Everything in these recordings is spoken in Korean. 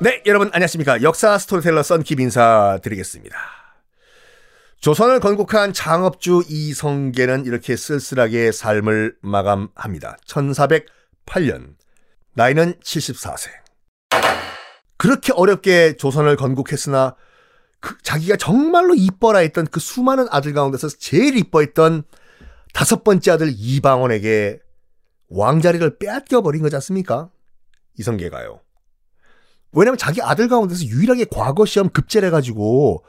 네, 여러분 안녕하십니까. 역사 스토리텔러 썬킵 인사드리겠습니다. 조선을 건국한 창업주 이성계는 이렇게 쓸쓸하게 삶을 마감합니다. 1408년. 나이는 74세. 그렇게 어렵게 조선을 건국했으나 그 자기가 정말로 이뻐라 했던 그 수많은 아들 가운데서 제일 이뻐했던 다섯 번째 아들 이방원에게 왕자리를 빼앗겨 버린 거지 않습니까? 이성계가요. 왜냐면 자기 아들 가운데서 유일하게 과거 시험 급제를 해가지고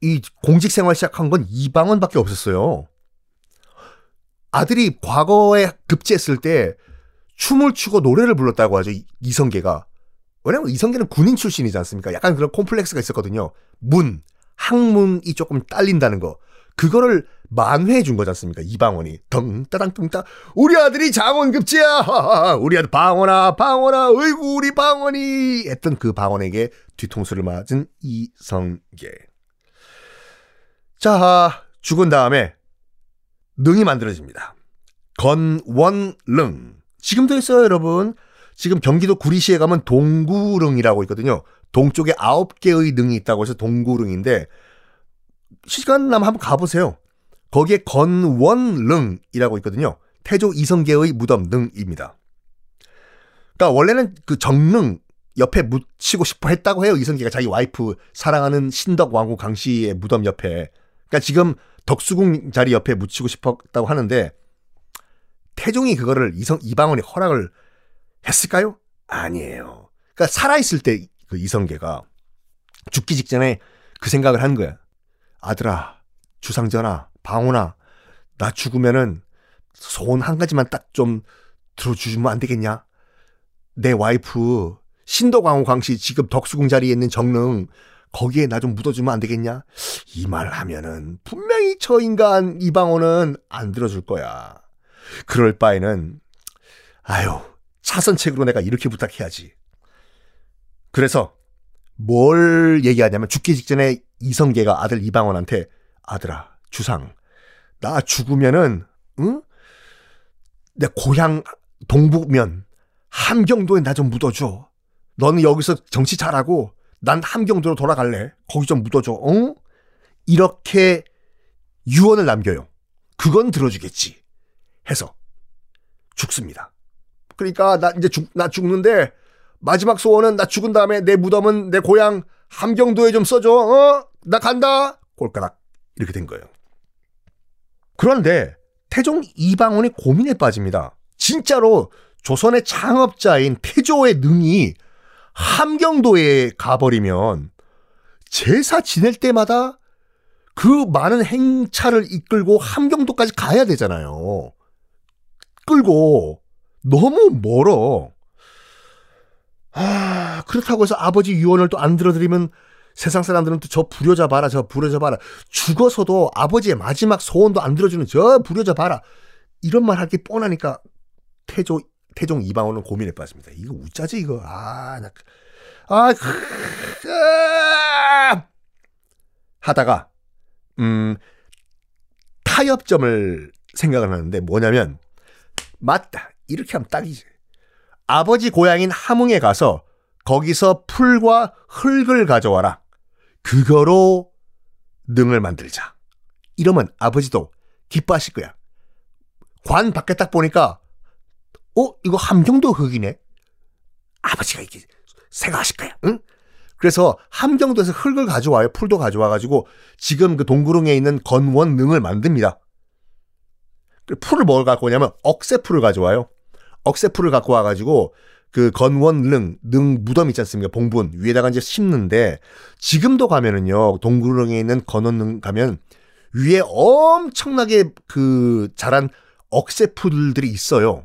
이 공직 생활 시작한 건 이방원밖에 없었어요. 아들이 과거에 급제했을 때 춤을 추고 노래를 불렀다고 하죠. 이성계가. 왜냐면 이성계는 군인 출신이지 않습니까? 약간 그런 콤플렉스가 있었거든요. 문, 학문이 조금 딸린다는 거. 그거를 만회해 준 거지 않습니까? 이방원이. 덩 따당 뚱따. 우리 아들이 장원급제야! 우리 아들 방원아, 방원아, 어이구, 우리 방원이! 했던 그 방원에게 뒤통수를 맞은 이성계. 자, 죽은 다음에 능이 만들어집니다. 건원릉. 지금도 있어요, 여러분. 지금 경기도 구리시에 가면 동구릉이라고 있거든요. 동쪽에 아홉 개의 능이 있다고 해서 동구릉인데 시간 나면 한번 가보세요. 거기에 건원릉이라고 있거든요. 태조 이성계의 무덤 능입니다. 그러니까 원래는 그 정릉 옆에 묻히고 싶어 했다고 해요. 이성계가 자기 와이프 사랑하는 신덕 왕후 강씨의 무덤 옆에. 그러니까 지금 덕수궁 자리 옆에 묻히고 싶었다고 하는데 태종이 그거를 이성 이방원이 허락을 했을까요? 아니에요. 그러니까 살아 있을 때 그 이성계가 죽기 직전에 그 생각을 한 거야. 아들아, 주상전아, 방호나, 나 죽으면은 소원 한 가지만 딱 좀 들어주시면 안 되겠냐? 내 와이프 신덕왕후 광씨 지금 덕수궁 자리에 있는 정릉 거기에 나 좀 묻어주면 안 되겠냐? 이말 하면은 분명히 저 인간 이방호는 안 들어줄 거야. 그럴 바에는 아유 차선책으로 내가 이렇게 부탁해야지. 그래서 뭘 얘기하냐면 죽기 직전에 이성계가 아들 이방원한테 아들아 주상 나 죽으면은 응? 내 고향 동북면 함경도에 나 좀 묻어줘. 너는 여기서 정치 잘하고 난 함경도로 돌아갈래. 거기 좀 묻어줘. 응? 이렇게 유언을 남겨요. 그건 들어주겠지. 해서 죽습니다. 그러니까 나 이제 죽, 나 죽는데 마지막 소원은 나 죽은 다음에 내 무덤은 내 고향 함경도에 좀 써줘. 어? 나 간다. 꼴까락 이렇게 된 거예요. 그런데 태종 이방원이 고민에 빠집니다. 진짜로 조선의 창업자인 태조의 능이 함경도에 가버리면 제사 지낼 때마다 그 많은 행차를 이끌고 함경도까지 가야 되잖아요. 끌고 너무 멀어. 아, 그렇다고 해서 아버지 유언을 또 안 들어드리면 세상 사람들은 또저 부려져 봐라, 저 부려져 봐라. 죽어서도 아버지의 마지막 소원도 안 들어주는 저 부려져 봐라. 이런 말 할 게 뻔하니까 태조, 태종 이방원은 고민에 빠집니다. 이거 우짜지, 이거. 아, 나, 아, 아, 하다가, 음, 타협점을 생각을 하는데 뭐냐면, 맞다. 이렇게 하면 딱이지. 아버지 고향인 함흥에 가서 거기서 풀과 흙을 가져와라. 그거로 능을 만들자. 이러면 아버지도 기뻐하실 거야. 관 밖에 딱 보니까 어 이거 함경도 흙이네. 아버지가 이게 생각하실 거야. 응? 그래서 함경도에서 흙을 가져와요. 풀도 가져와 가지고 지금 그 동구릉에 있는 건원능을 만듭니다. 풀을 뭘 갖고 오냐면 억새풀을 가져와요. 억새풀을 갖고 와가지고 그 건원릉 능 무덤 있지 않습니까? 봉분 위에다가 이제 심는데 지금도 가면은요 동구릉에 있는 건원릉 가면 위에 엄청나게 그 자란 억새풀들이 있어요.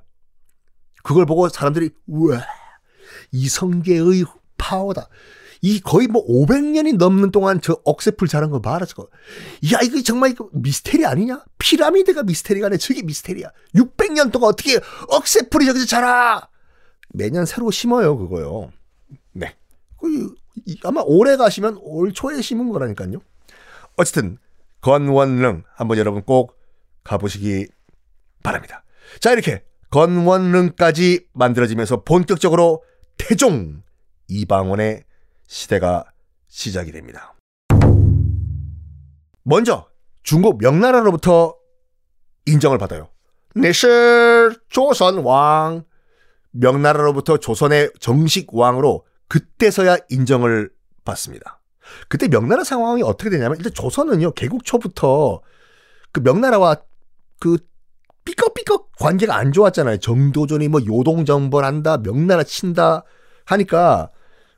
그걸 보고 사람들이 우와 이성계의 파워다. 이 거의 뭐 500년이 넘는 동안 저 억새풀 자란 거 봐라 저거. 야 이거 정말 이거 미스테리 아니냐? 피라미드가 미스테리가 아니라 저게 미스테리야. 600년 동안 어떻게 억새풀이 저기서 자라? 매년 새로 심어요 그거요. 네. 그 아마 올해 가시면 올 초에 심은 거라니까요. 어쨌든 건원릉 한번 여러분 꼭 가보시기 바랍니다. 자 이렇게 건원릉까지 만들어지면서 본격적으로 태종 이방원의 시대가 시작이 됩니다. 먼저 중국 명나라로부터 인정을 받아요. 你是 조선왕. 명나라로부터 조선의 정식 왕으로 그때서야 인정을 받습니다. 그때 명나라 상황이 어떻게 되냐면 일단 조선은요 개국 초부터 그 명나라와 그 삐걱삐걱 관계가 안 좋았잖아요. 정도전이 뭐 요동정벌한다, 명나라 친다 하니까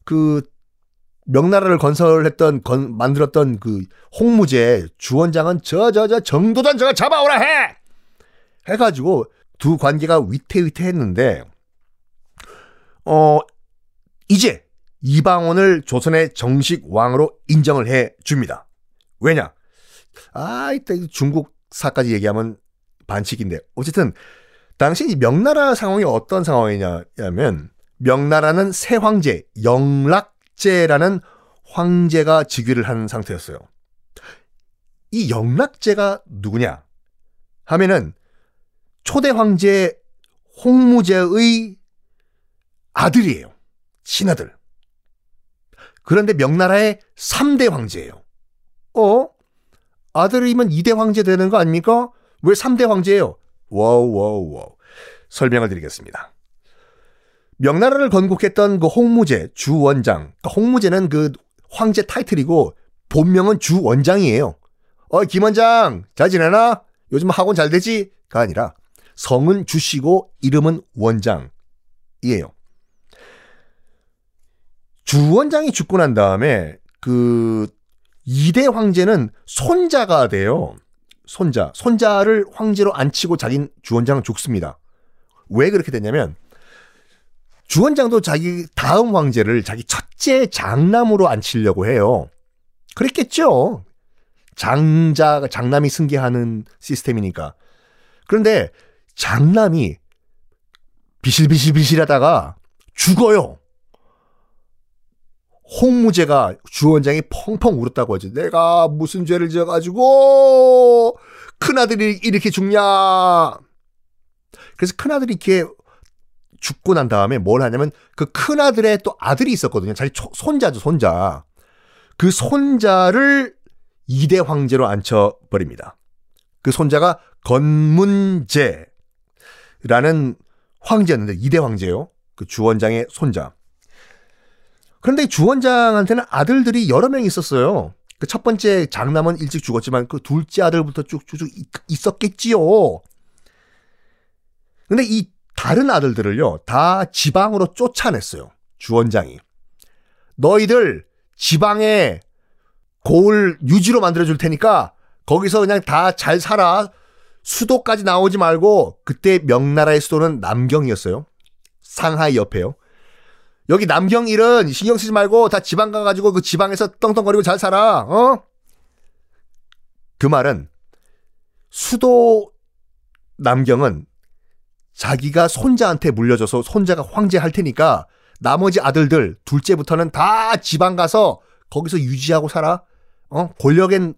그 명나라를 건설했던 건 만들었던 그 홍무제 주원장은 저 저 저 정도전 저거 잡아오라 해 해가지고 두 관계가 위태위태했는데 어 이제 이방원을 조선의 정식 왕으로 인정을 해 줍니다. 왜냐? 아, 이따 중국사까지 얘기하면 반칙인데 어쨌든 당시 명나라 상황이 어떤 상황이냐면 명나라는 새 황제 영락제라는 황제가 즉위를 한 상태였어요. 이 영락제가 누구냐 하면은 초대 황제 홍무제의 아들이에요. 친아들. 그런데 명나라의 3대 황제예요. 어? 아들이면 2대 황제 되는 거 아닙니까? 왜 3대 황제예요? Wow, wow, wow. 설명을 드리겠습니다. 명나라를 건국했던 그 홍무제, 주원장. 그러니까 홍무제는 그 황제 타이틀이고 본명은 주원장이에요. 어, 김원장, 잘 지내나? 요즘 학원 잘 되지? 가 아니라 성은 주시고 이름은 원장이에요. 주 원장이 죽고 난 다음에 그 2대 황제는 손자가 돼요. 손자. 손자를 황제로 앉히고 자긴 주원장은 죽습니다. 왜 그렇게 됐냐면 주원장도 자기 다음 황제를 자기 첫째 장남으로 앉히려고 해요. 그랬겠죠. 장자, 장남이 승계하는 시스템이니까. 그런데 장남이 비실비실비실 하다가 죽어요. 홍무제가 주원장이 펑펑 울었다고 하죠. 내가 무슨 죄를 지어가지고 큰아들이 이렇게 죽냐. 그래서 큰아들이 이렇게 죽고 난 다음에 뭘 하냐면 그 큰아들의 또 아들이 있었거든요. 자기 손자죠, 손자. 그 손자를 이대 황제로 앉혀버립니다. 그 손자가 건문제라는 황제였는데 이대 황제요. 그 주원장의 손자. 그런데 주원장한테는 아들들이 여러 명 있었어요. 그 첫 번째 장남은 일찍 죽었지만 그 둘째 아들부터 쭉쭉쭉 있었겠지요. 근데 이 다른 아들들을요, 다 지방으로 쫓아냈어요. 주원장이. 너희들 지방에 고을 유지로 만들어줄 테니까 거기서 그냥 다 잘 살아. 수도까지 나오지 말고 그때 명나라의 수도는 남경이었어요. 상하이 옆에요. 여기 남경 일은 신경 쓰지 말고 다 지방 가가지고 그 지방에서 떵떵거리고 잘 살아. 어? 그 말은 수도 남경은 자기가 손자한테 물려줘서 손자가 황제 할 테니까 나머지 아들들 둘째부터는 다 지방 가서 거기서 유지하고 살아. 어? 권력엔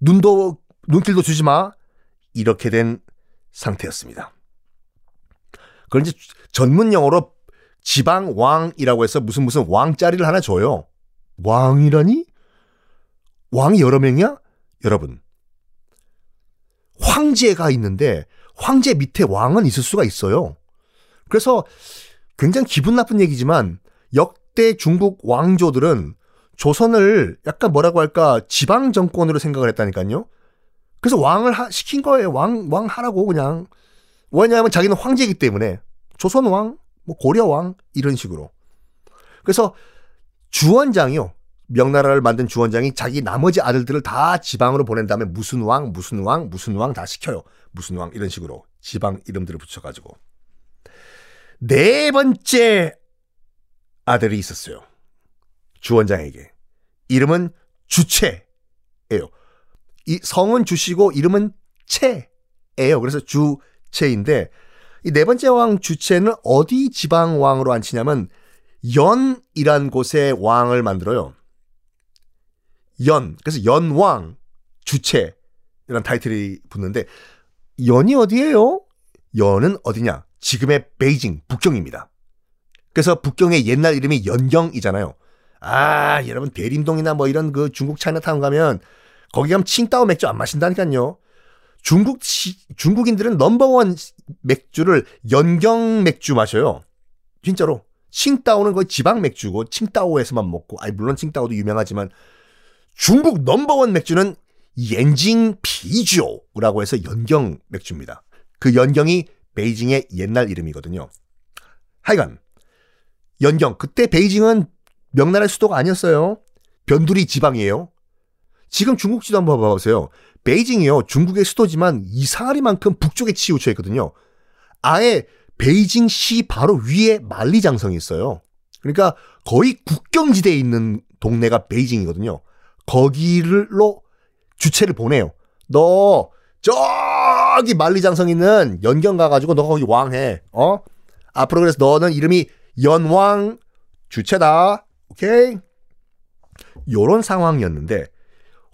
눈도 눈길도 주지 마. 이렇게 된 상태였습니다. 그런데 전문 용어로 지방 왕이라고 해서 무슨 무슨 왕자리를 하나 줘요. 왕이라니? 왕이 여러 명이야? 여러분. 황제가 있는데 황제 밑에 왕은 있을 수가 있어요. 그래서 굉장히 기분 나쁜 얘기지만 역대 중국 왕조들은 조선을 약간 뭐라고 할까 지방 정권으로 생각을 했다니까요. 그래서 왕을 하, 시킨 거예요. 왕, 왕 하라고 그냥. 왜냐하면 자기는 황제이기 때문에. 조선 왕, 뭐 고려왕 이런 식으로. 그래서 주원장이요. 명나라를 만든 주원장이 자기 나머지 아들들을 다 지방으로 보낸 다음에 무슨 왕, 무슨 왕, 무슨 왕 다 시켜요. 무슨 왕 이런 식으로 지방 이름들을 붙여가지고 네 번째 아들이 있었어요. 주원장에게 이름은 주채예요. 이 성은 주시고 이름은 채예요. 그래서 주채인데 이 네 번째 왕 주체는 어디 지방 왕으로 앉히냐면 연이란 곳에 왕을 만들어요. 연. 그래서 연왕 주체 이런 타이틀이 붙는데 연이 어디예요? 연은 어디냐? 지금의 베이징 북경입니다. 그래서 북경의 옛날 이름이 연경이잖아요. 아, 여러분 대림동이나 뭐 이런 그 중국 차이나타운 가면 거기 가면 칭따오 맥주 안 마신다니까요. 중국 시, 중국인들은 넘버원 맥주를 연경 맥주 마셔요. 진짜로. 칭따오는 거의 지방 맥주고 칭따오에서만 먹고 아니 물론 칭따오도 유명하지만 중국 넘버원 맥주는 엔징 피주라고 해서 연경 맥주입니다. 그 연경이 베이징의 옛날 이름이거든요. 하여간 연경 그때 베이징은 명나라의 수도가 아니었어요. 변두리 지방이에요. 지금 중국 지도 한번 봐보세요. 베이징이요. 중국의 수도지만 이상하리만큼 북쪽에 치우쳐 있거든요. 아예 베이징 시 바로 위에 만리장성이 있어요. 그러니까 거의 국경지대에 있는 동네가 베이징이거든요. 거기로 주체를 보내요. 너 저기 만리장성 있는 연경 가가지고 너 거기 왕해. 어? 앞으로 그래서 너는 이름이 연왕 주체다. 오케이? 요런 상황이었는데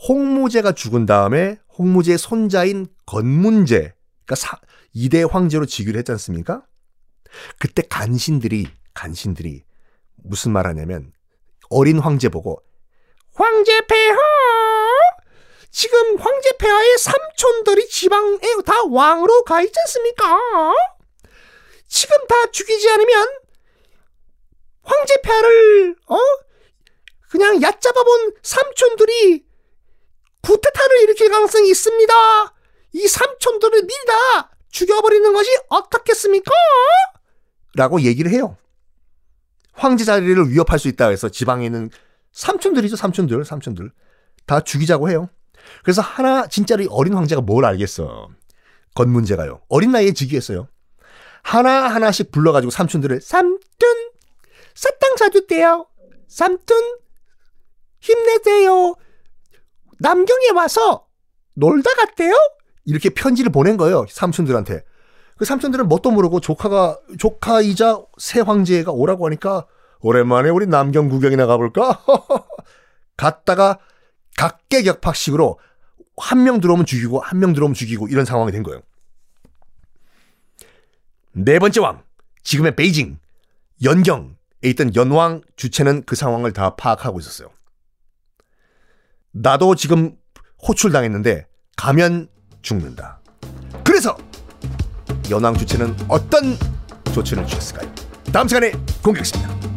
홍무제가 죽은 다음에 홍무제의 손자인 건문제 그러니까 사, 2대 황제로 즉위를 했지 않습니까? 그때 간신들이 간신들이 무슨 말 하냐면 어린 황제 보고 황제 폐하 지금 황제 폐하의 삼촌들이 지방에 다 왕으로 가 있지 않습니까? 지금 다 죽이지 않으면 황제 폐하를 어 그냥 얕잡아본 삼촌들이 구테타를 일으킬 가능성이 있습니다. 이 삼촌들을 미리 다 죽여버리는 것이 어떻겠습니까? 라고 얘기를 해요. 황제 자리를 위협할 수 있다 해서 지방에 있는 삼촌들이죠, 삼촌들, 삼촌들. 다 죽이자고 해요. 그래서 하나, 진짜로 어린 황제가 뭘 알겠어. 건 문제가요. 어린 나이에 즉위했어요. 하나하나씩 불러가지고 삼촌들을 삼촌, 사탕 사줄게요. 삼촌, 힘내세요. 남경에 와서 놀다 갔대요? 이렇게 편지를 보낸 거예요. 삼촌들한테. 그 삼촌들은 뭣도 모르고 조카가 조카이자 새 황제가 오라고 하니까 오랜만에 우리 남경 구경이나 가볼까? 갔다가 각계격팍식으로 한 명 들어오면 죽이고 한 명 들어오면 죽이고 이런 상황이 된 거예요. 네 번째 왕 지금의 베이징 연경에 있던 연왕 주체는 그 상황을 다 파악하고 있었어요. 나도 지금 호출당했는데 가면 죽는다. 그래서 연왕 주체는 어떤 조치를 취했을까요? 다음 시간에 공개하겠습니다.